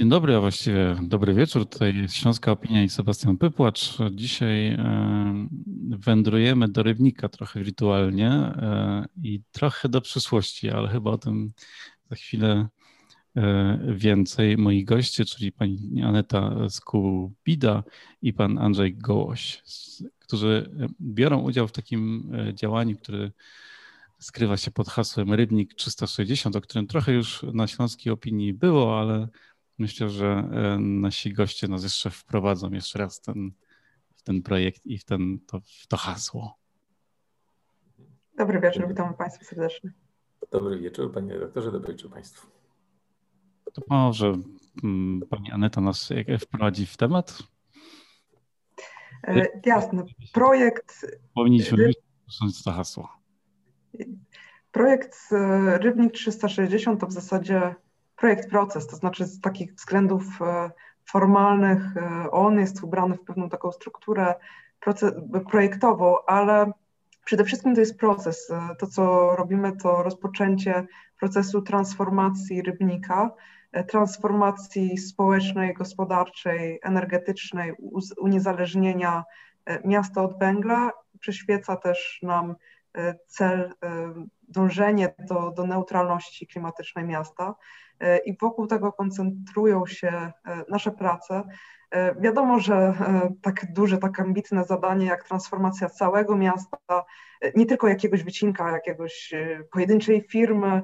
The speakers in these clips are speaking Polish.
Dzień dobry, a właściwie dobry wieczór. Tutaj Śląska Opinia i Sebastian Pypłacz. Dzisiaj e, wędrujemy do Rybnika trochę wirtualnie e, i trochę do przyszłości, ale chyba o tym za chwilę e, więcej. Moi goście, czyli pani Aneta Skubida i pan Andrzej Gołoś, którzy biorą udział w takim działaniu, które skrywa się pod hasłem Rybnik 360, o którym trochę już na śląskiej opinii było, ale Myślę, że e, nasi goście nas jeszcze wprowadzą jeszcze raz ten, w ten projekt i w, ten, to, w to hasło. Dobry wieczór, witam Państwa serdecznie. Dobry wieczór, Panie redaktorze, dobry wieczór Państwu. To może mm, Pani Aneta nas wprowadzi w temat? E, jasne. Projekt. Powinniśmy już to hasło. Projekt e, Rybnik 360 to w zasadzie projekt proces, to znaczy z takich względów e, formalnych e, on jest ubrany w pewną taką strukturę projektową, ale przede wszystkim to jest proces. E, to, co robimy, to rozpoczęcie procesu transformacji rybnika, transformacji społecznej, gospodarczej, energetycznej, uniezależnienia miasta od węgla. Przyświeca też nam cel dążenie do, do neutralności klimatycznej miasta. E, i wokół tego koncentrują się e, nasze prace. E, wiadomo, że tak duże, tak ambitne zadanie jak transformacja całego miasta, nie tylko jakiegoś wycinka, jakiegoś pojedynczej firmy,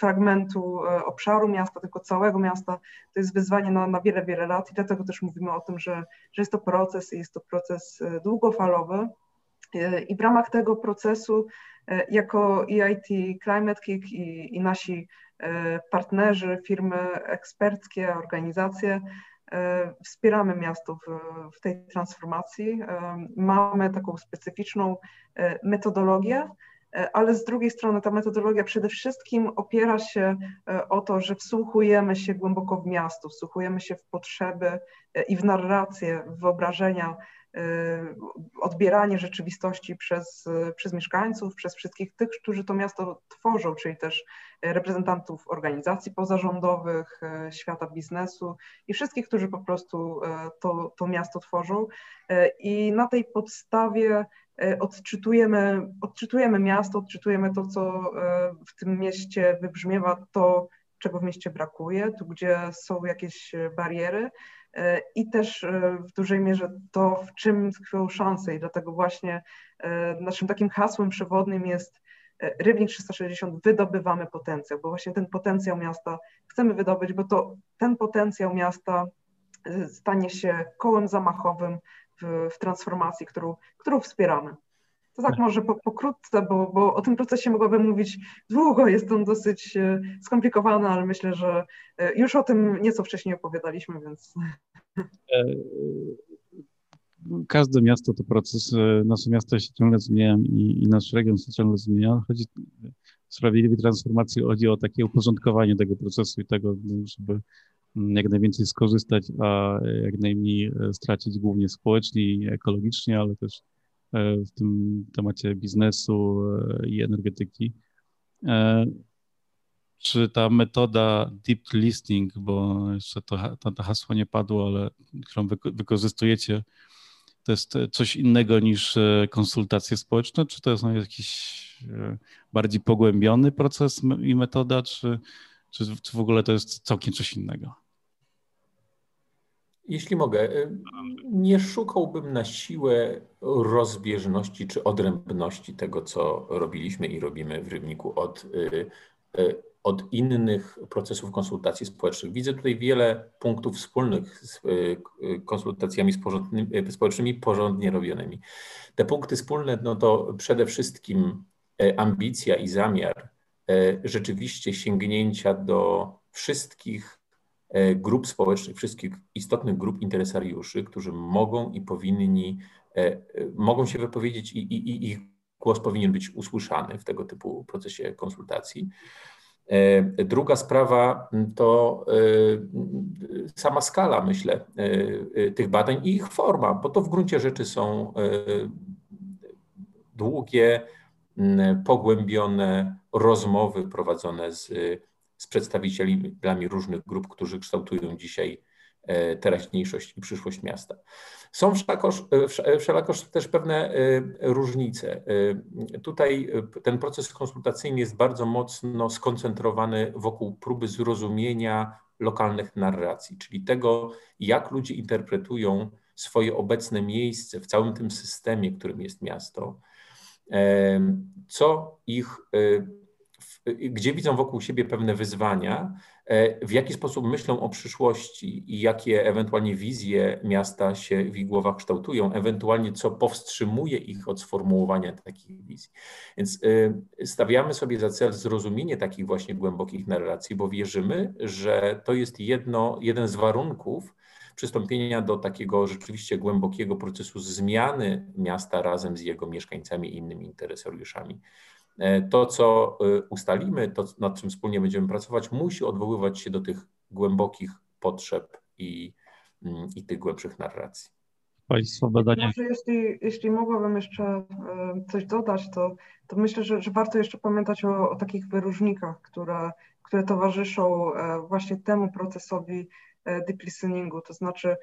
fragmentu obszaru miasta, tylko całego miasta, to jest wyzwanie na, na wiele, wiele lat i dlatego też mówimy o tym, że, że jest to proces i jest to proces długofalowy. I w ramach tego procesu jako EIT Climate Kick i, i nasi E, partnerzy, firmy eksperckie, organizacje. E, wspieramy miasto w, w tej transformacji. E, mamy taką specyficzną metodologię, ale z drugiej strony ta metodologia przede wszystkim opiera się o to, że wsłuchujemy się głęboko w miasto, wsłuchujemy się w potrzeby i w narrację, w wyobrażenia odbieranie rzeczywistości przez, przez mieszkańców, przez wszystkich tych, którzy to miasto tworzą, czyli też reprezentantów organizacji pozarządowych, y, świata biznesu i wszystkich, którzy po prostu y, to, to miasto tworzą. I na tej podstawie odczytujemy, odczytujemy miasto, odczytujemy to, co w tym mieście wybrzmiewa, to, czego w mieście brakuje, tu gdzie są jakieś bariery i też e, w dużej mierze to, w czym tkwią szanse. I dlatego właśnie e, naszym takim hasłem przewodnim jest Rybnik 360, wydobywamy potencjał, bo właśnie ten potencjał miasta chcemy wydobyć, bo to ten potencjał miasta stanie się kołem zamachowym w, w transformacji, którą, którą wspieramy. To tak może po, pokrótce, bo, bo o tym procesie mogłabym mówić długo, jest on dosyć e, skomplikowany, ale myślę, że e, już o tym nieco wcześniej opowiadaliśmy, więc... E, każde miasto to proces, nasze miasto się ciągle zmienia i, i nasz region się ciągle zmienia. Chodzi w sprawiedliwej transformacji chodzi o takie uporządkowanie tego procesu i tego, żeby jak najwięcej skorzystać, a jak najmniej stracić głównie społecznie i ekologicznie, ale też w tym temacie biznesu e, i energetyki. E, czy ta metoda deep listing, bo jeszcze to, to, to hasło nie padło, ale którą wy, wykorzystujecie, to jest coś innego niż konsultacje społeczne, czy to jest jakiś bardziej pogłębiony proces i metoda, czy, czy, czy w ogóle to jest całkiem coś innego? Jeśli mogę, y, nie szukałbym na siłę rozbieżności czy odrębności tego, co robiliśmy i robimy w Rybniku od, y, y, od innych procesów konsultacji społecznych. Widzę tutaj wiele punktów wspólnych z konsultacjami społecznymi porządnie robionymi. Te punkty wspólne no to przede wszystkim ambicja i zamiar rzeczywiście sięgnięcia do wszystkich grup społecznych, wszystkich istotnych grup interesariuszy, którzy mogą i powinni, e, e, mogą się wypowiedzieć i, i, i ich głos powinien być usłyszany w tego typu procesie konsultacji. Druga sprawa to sama skala, myślę, tych badań i ich forma, bo to w gruncie rzeczy są długie, pogłębione rozmowy prowadzone z z przedstawicielami różnych grup, którzy kształtują dzisiaj teraźniejszość i przyszłość miasta. Są wszelakoż, wszelakoż też pewne różnice. Tutaj ten proces konsultacyjny jest bardzo mocno skoncentrowany wokół próby zrozumienia lokalnych narracji, czyli tego, jak ludzie interpretują swoje obecne miejsce w całym tym systemie, którym jest miasto, co ich, e, gdzie widzą wokół siebie pewne wyzwania, e, w jaki sposób myślą o przyszłości i jakie ewentualnie wizje miasta się w ich głowach kształtują, ewentualnie co powstrzymuje ich od sformułowania takich wizji. Więc e, stawiamy sobie za cel zrozumienie takich właśnie głębokich narracji, bo wierzymy, że to jest jedno, jeden z warunków, przystąpienia do takiego rzeczywiście głębokiego procesu zmiany miasta razem z jego mieszkańcami i innymi interesariuszami. E, to, co e, ustalimy, to nad czym wspólnie będziemy pracować, musi odwoływać się do tych głębokich potrzeb i, mm, i tych głębszych narracji. Państwo badania. Może jeśli, jeśli mogłabym jeszcze e, coś dodać, to, to myślę, że, że warto jeszcze pamiętać o, o takich wyróżnikach, które, które towarzyszą właśnie temu procesowi deep listeningu. To znaczy,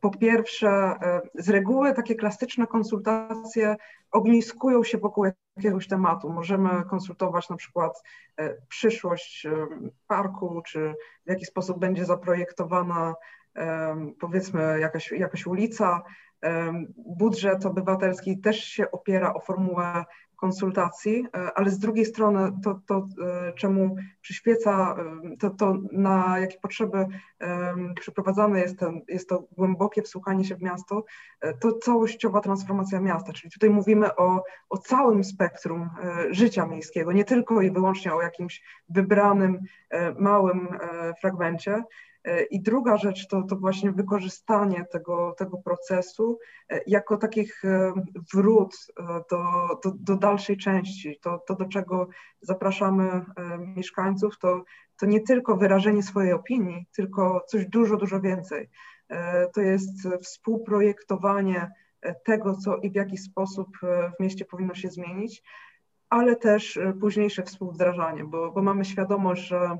po pierwsze, e, z reguły takie klasyczne konsultacje ogniskują się wokół jakiegoś tematu. Możemy konsultować na przykład przyszłość parku, czy w jaki sposób będzie zaprojektowana powiedzmy jakaś, jakaś ulica. Budżet obywatelski też się opiera o formułę konsultacji, e, ale z drugiej strony to, to e, czemu przyświeca, e, to, to na jakie potrzeby przeprowadzane jest, ten, jest to głębokie wsłuchanie się w miasto, to całościowa transformacja miasta, czyli tutaj mówimy o, o całym spektrum życia miejskiego, nie tylko i wyłącznie o jakimś wybranym, małym fragmencie, i druga rzecz to, to właśnie wykorzystanie tego, tego procesu e, jako takich e, wrót e, do, do, do dalszej części. To, to, do czego zapraszamy mieszkańców, to, to nie tylko wyrażenie swojej opinii, tylko coś dużo, dużo więcej. To jest współprojektowanie tego, co i w jaki sposób w mieście powinno się zmienić, ale też późniejsze współwdrażanie, bo, bo mamy świadomość, że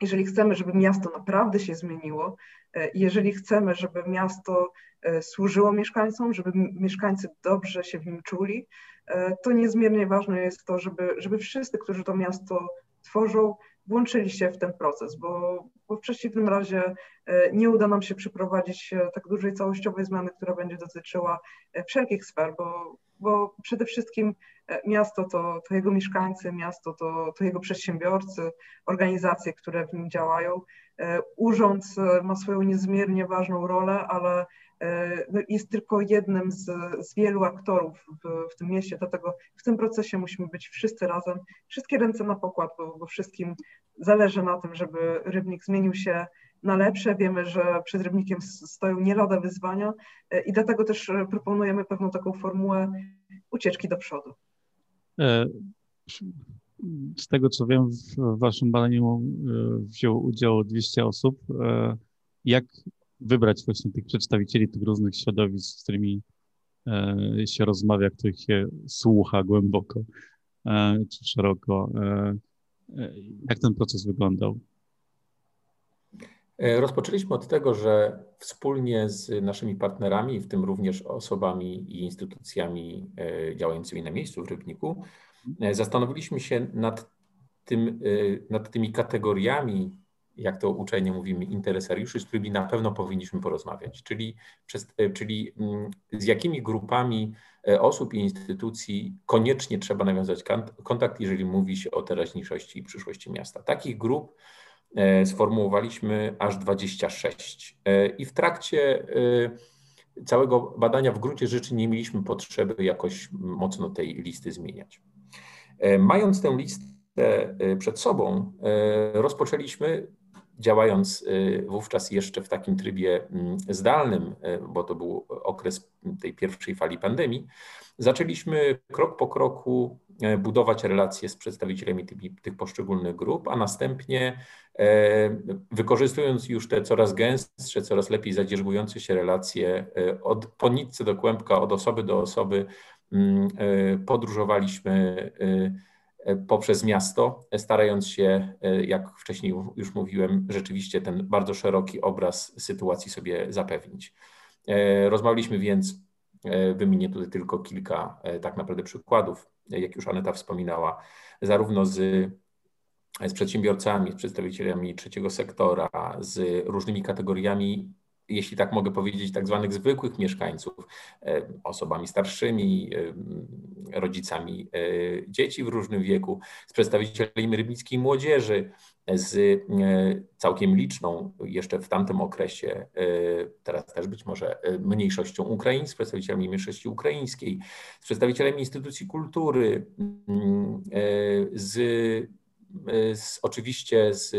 jeżeli chcemy, żeby miasto naprawdę się zmieniło, e, jeżeli chcemy, żeby miasto e, służyło mieszkańcom, żeby mieszkańcy dobrze się w nim czuli, e, to niezmiernie ważne jest to, żeby, żeby wszyscy, którzy to miasto tworzą, włączyli się w ten proces, bo, bo w przeciwnym razie nie uda nam się przeprowadzić tak dużej całościowej zmiany, która będzie dotyczyła wszelkich sfer, bo, bo przede wszystkim E, miasto to, to jego mieszkańcy, miasto to, to jego przedsiębiorcy, organizacje, które w nim działają. E, urząd e, ma swoją niezmiernie ważną rolę, ale no, jest tylko jednym z, z wielu aktorów w, w, tym mieście, dlatego w tym procesie musimy być wszyscy razem, wszystkie ręce na pokład, bo, bo wszystkim zależy na tym, żeby Rybnik zmienił się na lepsze. Wiemy, że przed Rybnikiem stoją nie lada wyzwania i dlatego też proponujemy pewną taką formułę ucieczki do przodu. E, z tego co wiem, w Waszym badaniu e, wzięło udział 200 osób. E, jak wybrać właśnie tych przedstawicieli tych różnych środowisk, z którymi się rozmawia, których się słucha głęboko czy szeroko? Jak ten proces wyglądał? Rozpoczęliśmy od tego, że wspólnie z naszymi partnerami, w tym również osobami i instytucjami działającymi na miejscu w Rybniku, zastanowiliśmy się nad, tym, nad tymi kategoriami, jak to uczenie mówimy, interesariuszy, z którymi na pewno powinniśmy porozmawiać, czyli, przez, czyli z jakimi grupami osób i instytucji koniecznie trzeba nawiązać kontakt, jeżeli mówi się o teraźniejszości i przyszłości miasta. Takich grup E, sformułowaliśmy aż 26. E, I w trakcie e, całego badania w gruncie rzeczy nie mieliśmy potrzeby jakoś mocno tej listy zmieniać. Mając tę listę przed sobą, rozpoczęliśmy, działając wówczas jeszcze w takim trybie mm, zdalnym, bo to był okres tej pierwszej fali pandemii, zaczęliśmy krok po kroku budować relacje z przedstawicielami tych, tych poszczególnych grup, a następnie E, wykorzystując już te coraz gęstsze, coraz lepiej zadzierzbujące się relacje e, od po do kłębka, od osoby do osoby, mm, e, podróżowaliśmy poprzez miasto, starając się, jak wcześniej już mówiłem, rzeczywiście ten bardzo szeroki obraz sytuacji sobie zapewnić. Rozmawialiśmy więc, wymienię tutaj tylko kilka tak naprawdę przykładów, jak już Aneta wspominała, zarówno z z przedsiębiorcami, z przedstawicielami trzeciego sektora, z różnymi kategoriami, jeśli tak mogę powiedzieć, tak zwanych zwykłych mieszkańców, e, osobami starszymi, e, rodzicami e, dzieci w różnym wieku, z przedstawicielami rybnickiej młodzieży, z całkiem liczną jeszcze w tamtym okresie, teraz też być może mniejszością ukraińską, z przedstawicielami mniejszości ukraińskiej, z przedstawicielami instytucji kultury, mm, z z, oczywiście z,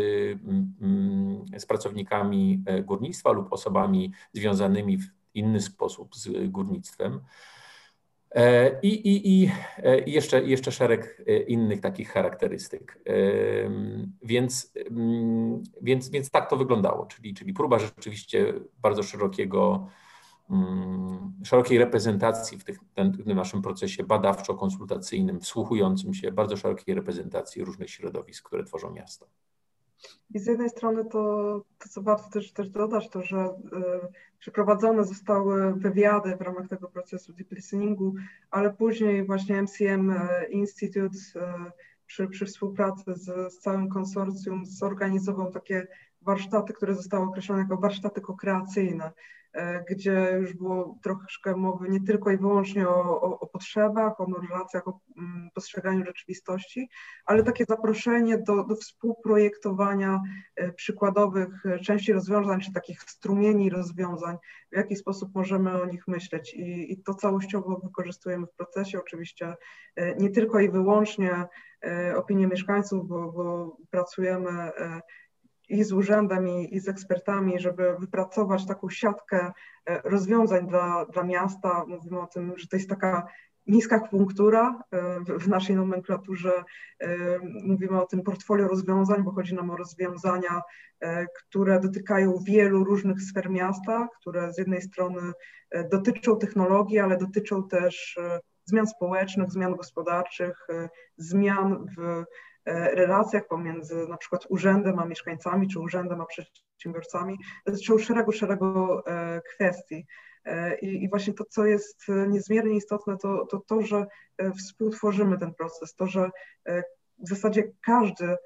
mm, z pracownikami e, górnictwa lub osobami związanymi w inny sposób z górnictwem. E, I, i, i e, jeszcze, jeszcze szereg innych takich charakterystyk. Więc, mm, więc, więc tak to wyglądało, czyli, czyli próba rzeczywiście bardzo szerokiego szerokiej reprezentacji w, tych, naszym procesie badawczo-konsultacyjnym, wsłuchującym się, bardzo szerokiej reprezentacji różnych środowisk, które tworzą miasto. I z jednej strony to, to co warto też, też dodać, to że y, przeprowadzone zostały wywiady w ramach tego procesu deep listeningu, ale później właśnie MCM e, Institute y, przy, przy współpracy z, z całym konsorcjum zorganizował takie warsztaty, które zostały określone jako warsztaty kokreacyjne. E, gdzie już było troszkę mowy nie tylko i wyłącznie o, o, o potrzebach, o narracjach, o mm, postrzeganiu rzeczywistości, ale takie zaproszenie do, do współprojektowania e, przykładowych e, części rozwiązań, czy takich strumieni rozwiązań, w jaki sposób możemy o nich myśleć. I, i to całościowo wykorzystujemy w procesie, oczywiście nie tylko i wyłącznie opinie mieszkańców, bo, bo pracujemy i z urzędem, i, i, z ekspertami, żeby wypracować taką siatkę e, rozwiązań dla, dla miasta. Mówimy o tym, że to jest taka niska punktura e, w, w naszej nomenklaturze. E, mówimy o tym portfolio rozwiązań, bo chodzi nam o rozwiązania, które dotykają wielu różnych sfer miasta, które z jednej strony dotyczą technologii, ale dotyczą też zmian społecznych, zmian gospodarczych, zmian w relacjach pomiędzy na przykład urzędem a mieszkańcami, czy urzędem a przedsiębiorcami, dotyczą szeregu, szeregu e, kwestii. E, I, I, właśnie to, co jest niezmiernie istotne, to, to to, że współtworzymy ten proces, to, że w zasadzie każdy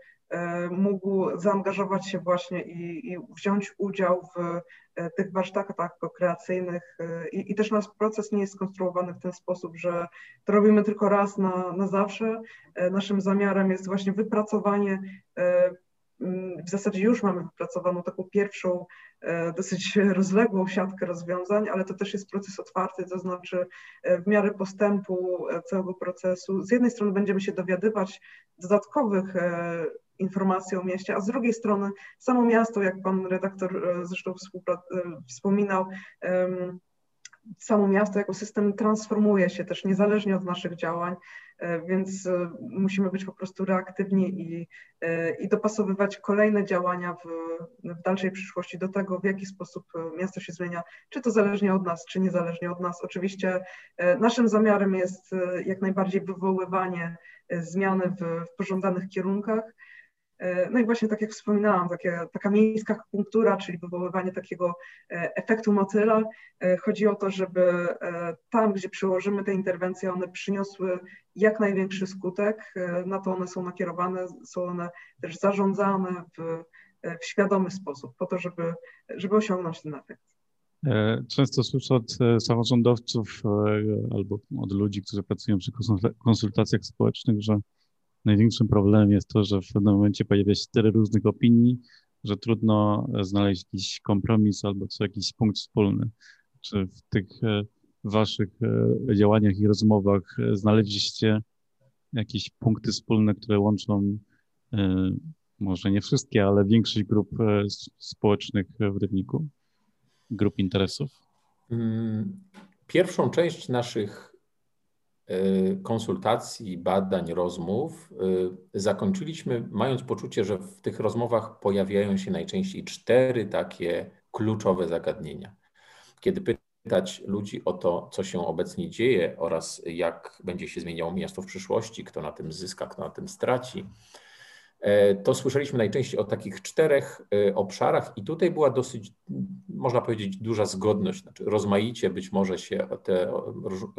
mógł zaangażować się właśnie i, i wziąć udział w E, tych warsztatach kreacyjnych e, I, i, też nasz proces nie jest skonstruowany w ten sposób, że to robimy tylko raz na, na zawsze. E, naszym zamiarem jest właśnie wypracowanie, w zasadzie już mamy wypracowaną taką pierwszą, dosyć rozległą siatkę rozwiązań, ale to też jest proces otwarty, to znaczy w miarę postępu całego procesu z jednej strony będziemy się dowiadywać dodatkowych informacje o mieście, a z drugiej strony samo miasto, jak pan redaktor e, zresztą e, wspominał, samo miasto jako system transformuje się też niezależnie od naszych działań, e, więc musimy być po prostu reaktywni i, i dopasowywać kolejne działania w, w dalszej przyszłości do tego, w jaki sposób miasto się zmienia, czy to zależnie od nas, czy niezależnie od nas. Oczywiście naszym zamiarem jest jak najbardziej wywoływanie zmiany w, w pożądanych kierunkach, no i właśnie tak jak wspominałam, takie, taka miejska akupunktura, czyli wywoływanie takiego e, efektu motyla. E, chodzi o to, żeby tam, gdzie przyłożymy te interwencje, one przyniosły jak największy skutek. Na to one są nakierowane, są one też zarządzane w, w świadomy sposób, po to, żeby, żeby osiągnąć ten efekt. Często słyszę od samorządowców albo od ludzi, którzy pracują przy konsultacjach społecznych, że największym problemem jest to, że w pewnym momencie pojawia się tyle różnych opinii, że trudno znaleźć jakiś kompromis albo co jakiś punkt wspólny. Czy w tych e, waszych e, działaniach i rozmowach e, znaleźliście jakieś punkty wspólne, które łączą może nie wszystkie, ale większość grup społecznych w Rybniku, grup interesów? Mm, pierwszą część naszych konsultacji, badań, rozmów y, zakończyliśmy mając poczucie, że w tych rozmowach pojawiają się najczęściej cztery takie kluczowe zagadnienia. Kiedy pytać ludzi o to, co się obecnie dzieje oraz jak będzie się zmieniało miasto w przyszłości, kto na tym zyska, kto na tym straci, to słyszeliśmy najczęściej o takich czterech e, obszarach i tutaj była dosyć, można powiedzieć, duża zgodność. Znaczy rozmaicie być może się te,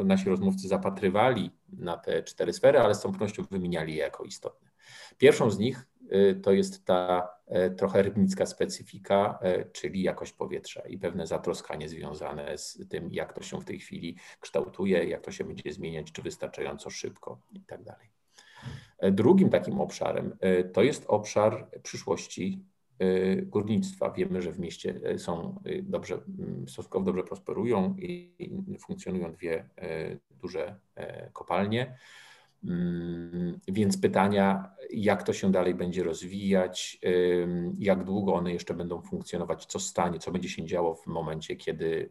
nasi rozmówcy zapatrywali na te cztery sfery, ale z całą pewnością wymieniali je jako istotne. Pierwszą z nich Y, to jest ta e, trochę rybnicka specyfika, e, czyli jakość powietrza i pewne zatroskanie związane z tym, jak to się w tej chwili kształtuje, jak to się będzie zmieniać, czy wystarczająco szybko i tak dalej. E, drugim takim obszarem to jest obszar przyszłości górnictwa. Wiemy, że w mieście są dobrze, mm, stosunkowo dobrze prosperują i funkcjonują dwie duże kopalnie. Mm, więc pytania, jak to się dalej będzie rozwijać, jak długo one jeszcze będą funkcjonować, co stanie, co będzie się działo w momencie, kiedy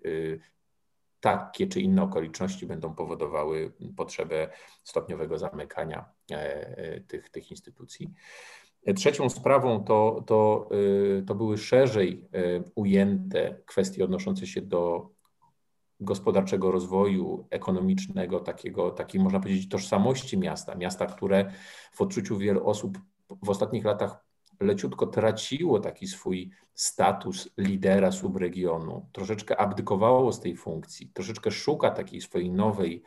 takie czy inne okoliczności będą powodowały potrzebę stopniowego zamykania e, e, tych, tych instytucji. Trzecią sprawą to, to, y, to były szerzej e, ujęte kwestie odnoszące się do gospodarczego rozwoju, ekonomicznego, takiego, takiej można powiedzieć tożsamości miasta. Miasta, które w odczuciu wielu osób w ostatnich latach leciutko traciło taki swój status lidera subregionu, troszeczkę abdykowało z tej funkcji, troszeczkę szuka takiej swojej nowej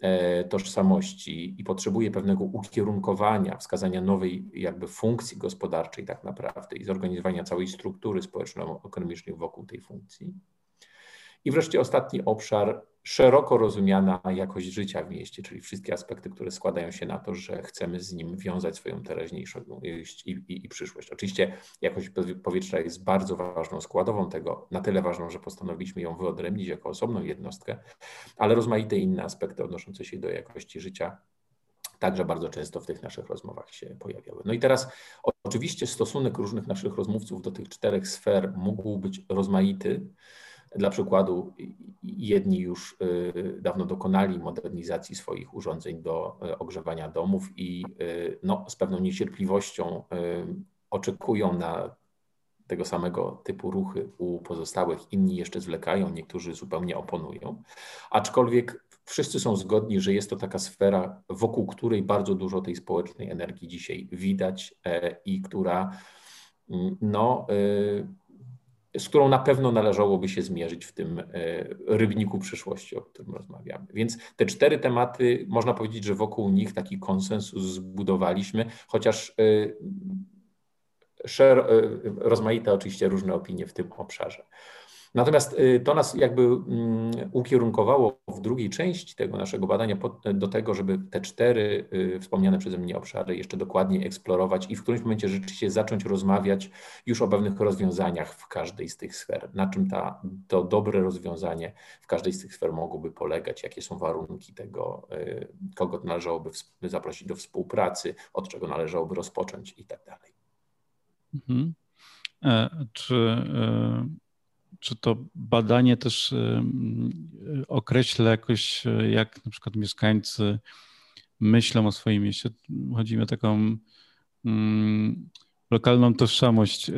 e, tożsamości i potrzebuje pewnego ukierunkowania, wskazania nowej jakby funkcji gospodarczej tak naprawdę i zorganizowania całej struktury społeczno-ekonomicznej wokół tej funkcji. I wreszcie ostatni obszar, szeroko rozumiana jakość życia w mieście, czyli wszystkie aspekty, które składają się na to, że chcemy z nim wiązać swoją teraźniejszość i, i, i przyszłość. Oczywiście jakość powietrza jest bardzo ważną składową tego, na tyle ważną, że postanowiliśmy ją wyodrębnić jako osobną jednostkę, ale rozmaite inne aspekty odnoszące się do jakości życia także bardzo często w tych naszych rozmowach się pojawiały. No i teraz oczywiście stosunek różnych naszych rozmówców do tych czterech sfer mógł być rozmaity. Dla przykładu, jedni już y, dawno dokonali modernizacji swoich urządzeń do y, ogrzewania domów i y, no, z pewną niecierpliwością oczekują na tego samego typu ruchy u pozostałych. Inni jeszcze zwlekają, niektórzy zupełnie oponują. Aczkolwiek wszyscy są zgodni, że jest to taka sfera, wokół której bardzo dużo tej społecznej energii dzisiaj widać e, i która mm, no, z którą na pewno należałoby się zmierzyć w tym e, rybniku przyszłości, o którym rozmawiamy. Więc te cztery tematy, można powiedzieć, że wokół nich taki konsensus zbudowaliśmy, chociaż e, e, rozmaite oczywiście różne opinie w tym obszarze. Natomiast y, to nas jakby mm, ukierunkowało w drugiej części tego naszego badania do tego, żeby te cztery y, wspomniane przeze mnie obszary jeszcze dokładniej eksplorować i w którymś momencie rzeczywiście zacząć rozmawiać już o pewnych rozwiązaniach w każdej z tych sfer. Na czym ta, to dobre rozwiązanie w każdej z tych sfer mogłoby polegać, jakie są warunki tego, y, kogo należałoby zaprosić do współpracy, od czego należałoby rozpocząć i tak dalej. Mhm. E, czy czy to badanie też określa jakoś, jak na przykład mieszkańcy myślą o swoim mieście? Chodzi mi o taką lokalną tożsamość.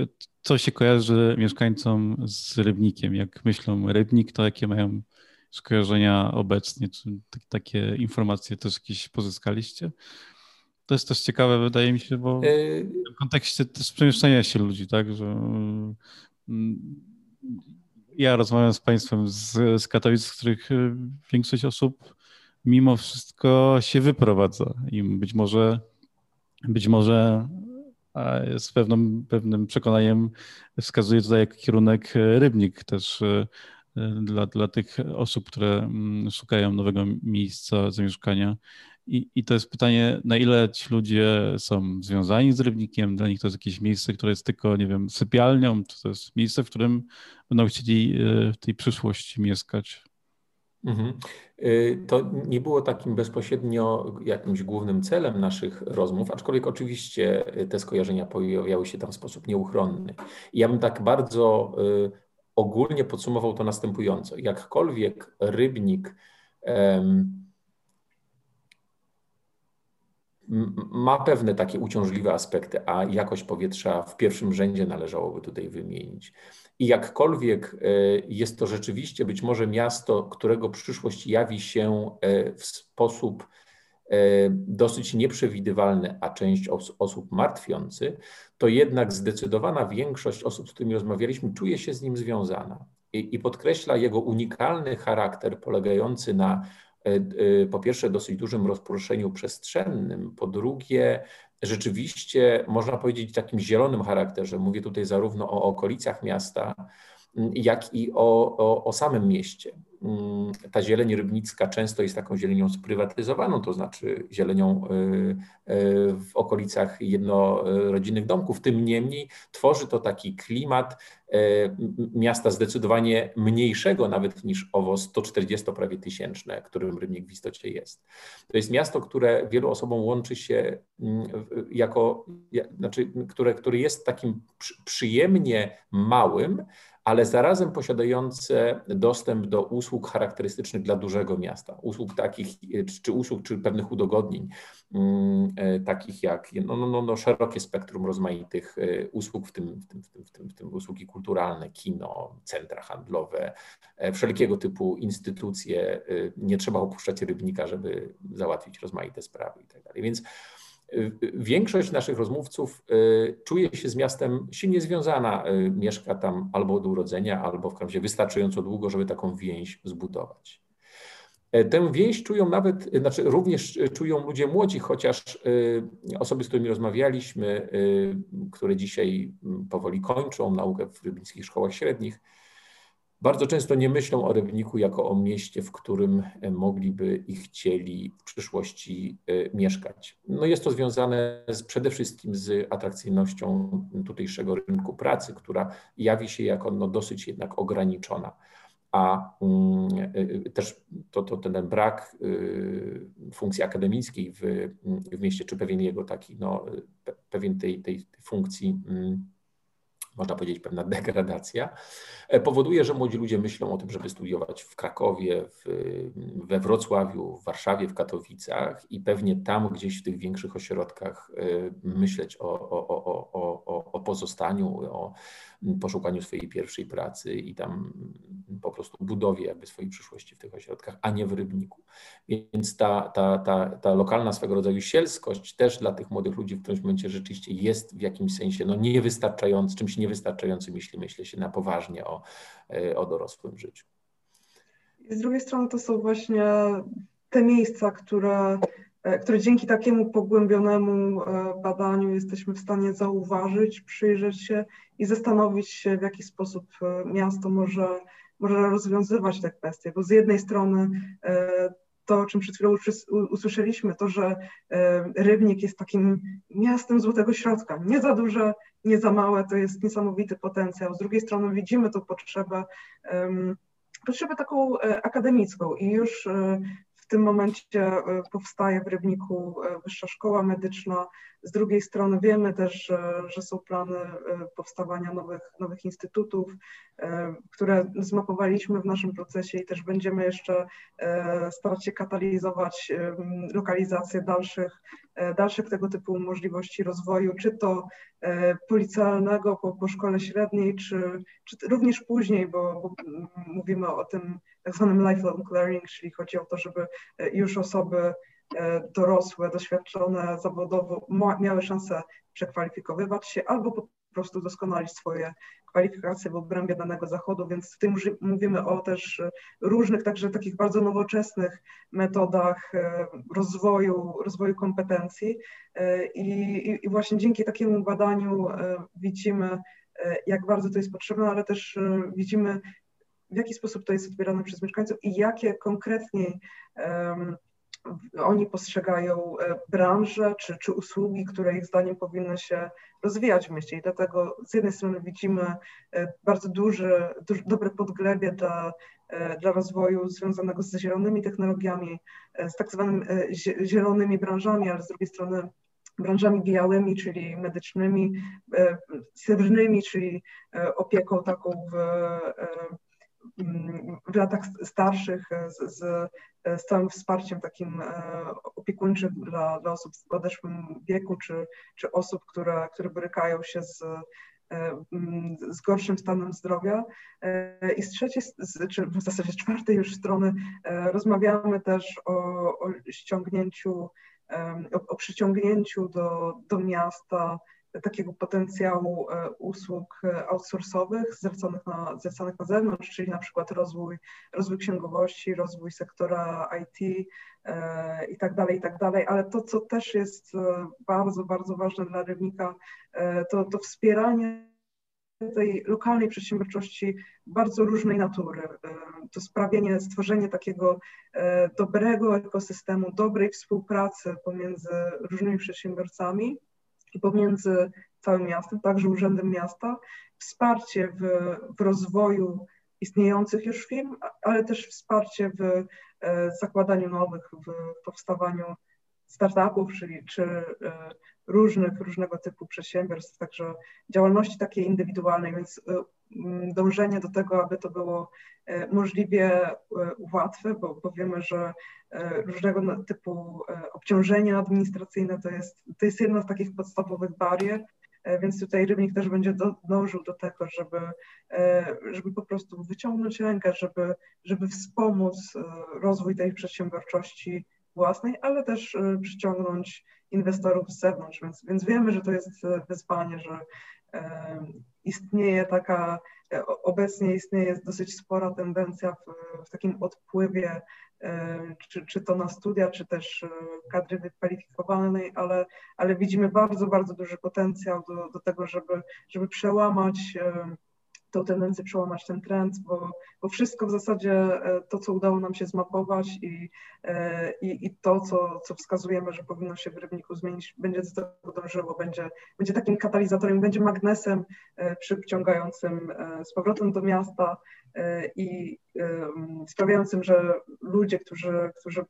Co się kojarzy mieszkańcom z Rybnikiem? Jak myślą Rybnik, to jakie mają skojarzenia obecnie? Czy takie informacje też jakieś pozyskaliście? To jest też ciekawe, wydaje mi się, bo w kontekście też przemieszczania się ludzi, tak, że ja rozmawiam z Państwem z, z Katowic, z których y, większość osób mimo wszystko się wyprowadza. I być może, być może z pewnym, pewnym przekonaniem wskazuje tutaj jako kierunek rybnik też y, dla, dla tych osób, które mm, szukają nowego miejsca zamieszkania i, I to jest pytanie, na ile ci ludzie są związani z rybnikiem, dla nich to jest jakieś miejsce, które jest tylko, nie wiem, sypialnią, czy to jest miejsce, w którym będą chcieli e, w tej przyszłości mieszkać. Mhm. E, to nie było takim bezpośrednio jakimś głównym celem naszych rozmów, aczkolwiek oczywiście te skojarzenia pojawiały się tam w sposób nieuchronny. I ja bym tak bardzo e, ogólnie podsumował to następująco. Jakkolwiek rybnik ma pewne takie uciążliwe aspekty, a jakość powietrza w pierwszym rzędzie należałoby tutaj wymienić. I jakkolwiek e, jest to rzeczywiście być może miasto, którego przyszłość jawi się e, w sposób e, dosyć nieprzewidywalny, a część osób martwiący, to jednak zdecydowana większość osób, z którymi rozmawialiśmy, czuje się z nim związana i, i podkreśla jego unikalny charakter polegający na po pierwsze dosyć dużym rozproszeniu przestrzennym, po drugie rzeczywiście można powiedzieć takim zielonym charakterze. Mówię tutaj zarówno o okolicach miasta, jak i o, o, o samym mieście. Mm, ta zieleń rybnicka często jest taką zielenią sprywatyzowaną, to znaczy zielenią y, y, w okolicach jednorodzinnych domków. Tym niemniej tworzy to taki klimat y, miasta zdecydowanie mniejszego nawet niż owo 140 prawie tysięczne, którym Rybnik w istocie jest. To jest miasto, które wielu osobom łączy się mm, jako, znaczy, które, które jest takim przyjemnie małym, ale zarazem posiadające dostęp do usług charakterystycznych dla dużego miasta, usług takich, czy usług, czy pewnych udogodnień, mm, e, takich jak no, no, no, no szerokie spektrum rozmaitych e, usług, w tym, w, tym, w, tym, w, tym, w tym usługi kulturalne, kino, centra handlowe, e, wszelkiego typu instytucje. Nie trzeba opuszczać rybnika, żeby załatwić rozmaite sprawy i tak. Więc Większość naszych rozmówców y, czuje się z miastem silnie związana, y, mieszka tam albo od urodzenia, albo w każdym wystarczająco długo, żeby taką więź zbudować. E, tę więź czują nawet, znaczy również czują ludzie młodzi, chociaż y, osoby, z którymi rozmawialiśmy, które dzisiaj mm, powoli kończą naukę w rybnickich szkołach średnich, bardzo często nie myślą o Rybniku jako o mieście, w którym e, mogliby i chcieli w przyszłości e, mieszkać. No jest to związane z, przede wszystkim z atrakcyjnością tutejszego rynku pracy, która jawi się jako no, dosyć jednak ograniczona. A mm, e, też to, to ten brak funkcji akademickiej w, w mieście, czy pewien jego taki, no, pewien tej, tej funkcji mm, można powiedzieć, pewna degradacja, e, powoduje, że młodzi ludzie myślą o tym, żeby studiować w Krakowie, w, we Wrocławiu, w Warszawie, w Katowicach i pewnie tam gdzieś w tych większych ośrodkach e, myśleć o, o, o, o, o pozostaniu, o poszukaniu swojej pierwszej pracy i tam po prostu budowie jakby swojej przyszłości w tych ośrodkach, a nie w Rybniku. Więc ta, ta, ta, ta lokalna swego rodzaju sielskość też dla tych młodych ludzi w którymś momencie rzeczywiście jest w jakimś sensie no, niewystarczający, czymś niewystarczającym, jeśli myśli się na poważnie o, e, o dorosłym życiu. Z drugiej strony to są właśnie te miejsca, które E, które dzięki takiemu pogłębionemu e, badaniu jesteśmy w stanie zauważyć, przyjrzeć się i zastanowić się, w jaki sposób e, miasto może, może rozwiązywać te kwestie. Bo z jednej strony to, o czym przed chwilą usłyszeliśmy, to, że Rybnik jest takim miastem złotego środka. Nie za duże, nie za małe, to jest niesamowity potencjał. Z drugiej strony widzimy tą potrzebę, potrzebę taką akademicką i już tym momencie e, powstaje w Rybniku e, Wyższa Szkoła Medyczna. Z drugiej strony wiemy też, że, że są plany e, powstawania nowych, nowych instytutów, które zmapowaliśmy w naszym procesie i też będziemy jeszcze starać się katalizować lokalizację dalszych, dalszych tego typu możliwości rozwoju, czy to policjalnego po, po szkole średniej, czy, czy również później, bo, bo mówimy o tym tak zwanym lifelong learning, czyli chodzi o to, żeby e, już osoby e, dorosłe, doświadczone zawodowo miały szansę przekwalifikowywać się albo po prostu doskonalić swoje kwalifikacje w obrębie danego zachodu, więc w tym mówimy o też różnych, także takich bardzo nowoczesnych metodach e, rozwoju, rozwoju kompetencji. I, i właśnie dzięki takiemu badaniu widzimy, jak bardzo to jest potrzebne, ale też widzimy, w jaki sposób to jest odbierane przez mieszkańców i jakie konkretniej um, oni postrzegają e, branże czy, czy usługi, które ich zdaniem powinny się rozwijać w mieście. I dlatego z jednej strony widzimy e, bardzo duże, duże dobre podglebie dla, e, dla rozwoju związanego z zielonymi technologiami, z tak zwanymi zielonymi branżami, ale z drugiej strony branżami białymi, czyli medycznymi, srebrnymi, czyli opieką taką w w latach starszych z, z, z całym wsparciem takim opiekuńczym dla, dla osób w podeszłym wieku, czy, czy osób, które, które borykają się z, z gorszym stanem zdrowia. I z trzeciej, czy w zasadzie czwartej już strony rozmawiamy też o, o ściągnięciu, o, o przyciągnięciu do, do miasta takiego potencjału e, usług e, outsourcowych zleconych na, zleconych na zewnątrz, czyli na przykład rozwój, rozwój księgowości, rozwój sektora IT e, i tak dalej, i tak dalej, ale to, co też jest bardzo, bardzo ważne dla Rybnika, to, to wspieranie tej lokalnej przedsiębiorczości bardzo różnej natury. To sprawienie, stworzenie takiego dobrego ekosystemu, dobrej współpracy pomiędzy różnymi przedsiębiorcami, pomiędzy całym miastem, także Urzędem Miasta, wsparcie w, w rozwoju istniejących już firm, ale też wsparcie w e, zakładaniu nowych, w powstawaniu startupów, czyli czy e, różnych, różnego typu przedsiębiorstw, także działalności takiej indywidualnej, więc e, dążenie do tego, aby to było możliwie łatwe, bo, bo wiemy, że różnego typu obciążenia administracyjne to jest, to jest jedna z takich podstawowych barier, więc tutaj Rybnik też będzie dążył do tego, żeby, żeby po prostu wyciągnąć rękę, żeby, żeby wspomóc rozwój tej przedsiębiorczości własnej, ale też przyciągnąć inwestorów z zewnątrz, więc, więc wiemy, że to jest wyzwanie, że istnieje taka, obecnie istnieje dosyć spora tendencja w, w takim odpływie, czy, czy to na studia, czy też kadry wykwalifikowanej, ale, ale widzimy bardzo, bardzo duży potencjał do, do tego, żeby, żeby przełamać tą tendencję przełamać ten trend, bo, bo wszystko w zasadzie e, to, co udało nam się zmapować i, e, i, i to, co, co wskazujemy, że powinno się w rybniku zmienić, będzie do tego dążyło, będzie, będzie takim katalizatorem, będzie magnesem e, przyciągającym z powrotem do miasta i sprawiającym, że ludzie, którzy, którzy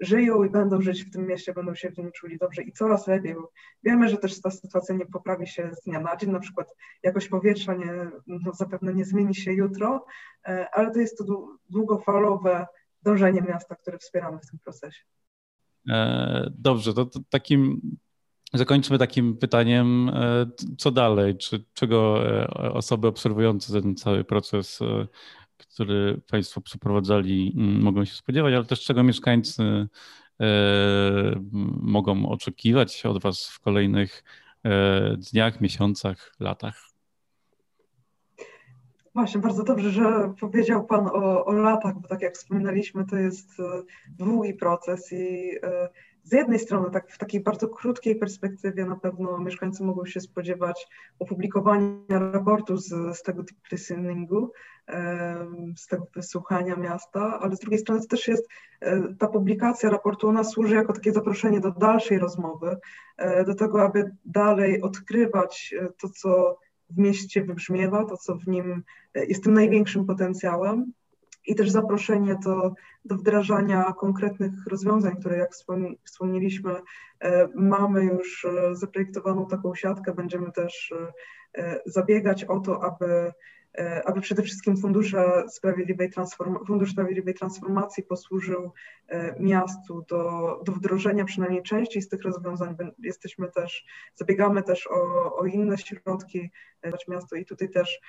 żyją i będą żyć w tym mieście, będą się w nim czuli dobrze i coraz lepiej, bo wiemy, że też ta sytuacja nie poprawi się z dnia na dzień, na przykład jakość powietrza nie, no zapewne nie zmieni się jutro, e, ale to jest to długofalowe dążenie miasta, które wspieramy w tym procesie. E, dobrze, to, to takim Zakończmy takim pytaniem, e, co dalej? Czy, czego osoby obserwujące ten cały proces który Państwo przeprowadzali, mm, mogą się spodziewać, ale też czego mieszkańcy e, mogą oczekiwać od Was w kolejnych e, dniach, miesiącach, latach? Właśnie, bardzo dobrze, że powiedział Pan o, o latach, bo tak jak wspominaliśmy, to jest e, długi proces i z jednej strony tak w takiej bardzo krótkiej perspektywie na pewno mieszkańcy mogą się spodziewać opublikowania raportu z, z tego typu listeningu, z tego wysłuchania miasta, ale z drugiej strony to też jest e, ta publikacja raportu, ona służy jako takie zaproszenie do dalszej rozmowy, e, do tego, aby dalej odkrywać e, to, co w mieście wybrzmiewa, to, co w nim jest tym największym potencjałem, i też zaproszenie do, do wdrażania konkretnych rozwiązań, które jak wspomnieliśmy, e, mamy już e, zaprojektowaną taką siatkę, będziemy też e, zabiegać o to, aby E, aby przede wszystkim Fundusze Sprawiedliwej Fundusz Sprawiedliwej Transformacji posłużył e, miastu do, do wdrożenia przynajmniej części z tych rozwiązań. Jesteśmy też, zabiegamy też o, o inne środki miasto i tutaj też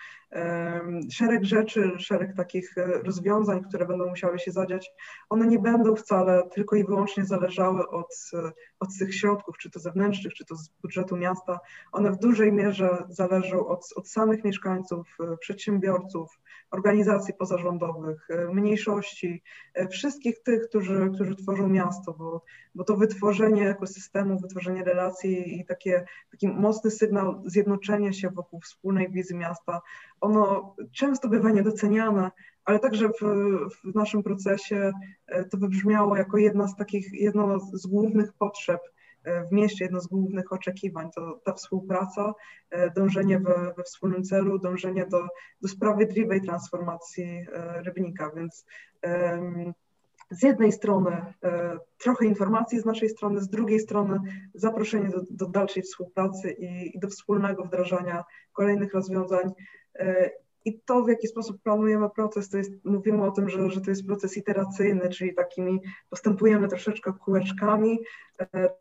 szereg rzeczy, szereg takich rozwiązań, które będą musiały się zadziać, one nie będą wcale tylko i wyłącznie zależały od, od tych środków, czy to zewnętrznych, czy to z budżetu miasta. One w dużej mierze zależą od, od samych mieszkańców, przedsiębiorców, organizacji pozarządowych, e, mniejszości, e, wszystkich tych, którzy, którzy tworzą miasto, bo, bo to wytworzenie ekosystemu, wytworzenie relacji i takie, taki mocny sygnał zjednoczenia się wokół wspólnej wizji miasta, ono często bywa niedoceniane, ale także w, w naszym procesie e, to wybrzmiało jako jedna z takich, jedno z głównych potrzeb w mieście jedno z głównych oczekiwań to ta współpraca, e, dążenie we, we wspólnym celu, dążenie do, do sprawiedliwej transformacji e, rybnika, więc z jednej strony e, trochę informacji z naszej strony, z drugiej strony zaproszenie do, do dalszej współpracy i, i, do wspólnego wdrażania kolejnych rozwiązań i to, w jaki sposób planujemy proces, to jest, mówimy o tym, że, że to jest proces iteracyjny, czyli takimi postępujemy troszeczkę kółeczkami,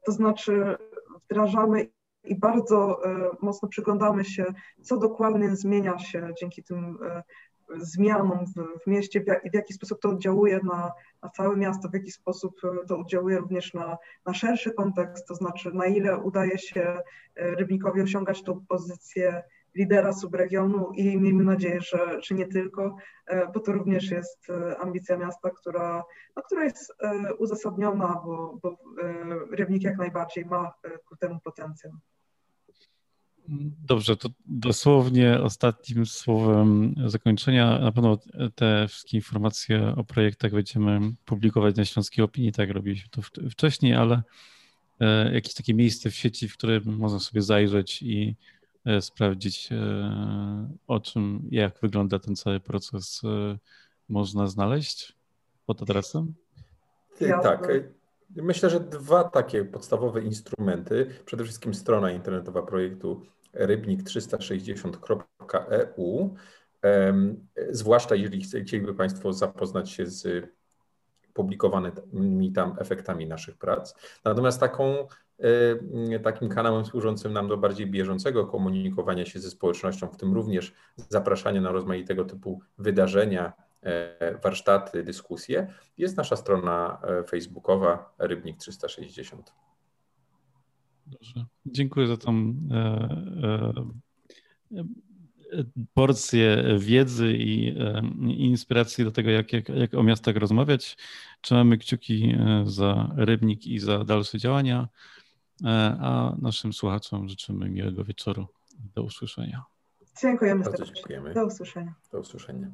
to znaczy wdrażamy i bardzo mocno przyglądamy się, co dokładnie zmienia się dzięki tym zmianom w, w mieście i w jaki sposób to oddziałuje na, na całe miasto, w jaki sposób e, to oddziałuje również na, na szerszy kontekst, to znaczy na ile udaje się e, Rybnikowi osiągać tą pozycję lidera subregionu i miejmy nadzieję, że, że nie tylko, e, bo to również jest ambicja miasta, która, no, która jest uzasadniona, bo, bo Rybnik jak najbardziej ma ku temu potencjał. Dobrze, to dosłownie ostatnim słowem zakończenia. Na pewno te wszystkie informacje o projektach będziemy publikować na Śląskiej Opinii, tak robiliśmy to wcześniej, ale e, jakieś takie miejsce w sieci, w które można sobie zajrzeć i e, sprawdzić e, o czym, jak wygląda ten cały proces, można znaleźć pod adresem? Tak. Myślę, że dwa takie podstawowe instrumenty. Przede wszystkim strona internetowa projektu rybnik360.eu. Zwłaszcza jeżeli chcieliby Państwo zapoznać się z publikowanymi tam efektami naszych prac. Natomiast taką, takim kanałem służącym nam do bardziej bieżącego komunikowania się ze społecznością, w tym również zapraszania na rozmaitego typu wydarzenia, e, warsztaty, dyskusje, jest nasza strona e, facebookowa Rybnik 360. Dobrze. Dziękuję za tą e, porcję wiedzy i, i inspiracji do tego, jak, jak, jak o miastach rozmawiać. Trzymamy kciuki za Rybnik i za dalsze działania, a naszym słuchaczom życzymy miłego wieczoru. Do usłyszenia. Dziękujemy. Bardzo dziękujemy. Do usłyszenia. Do usłyszenia.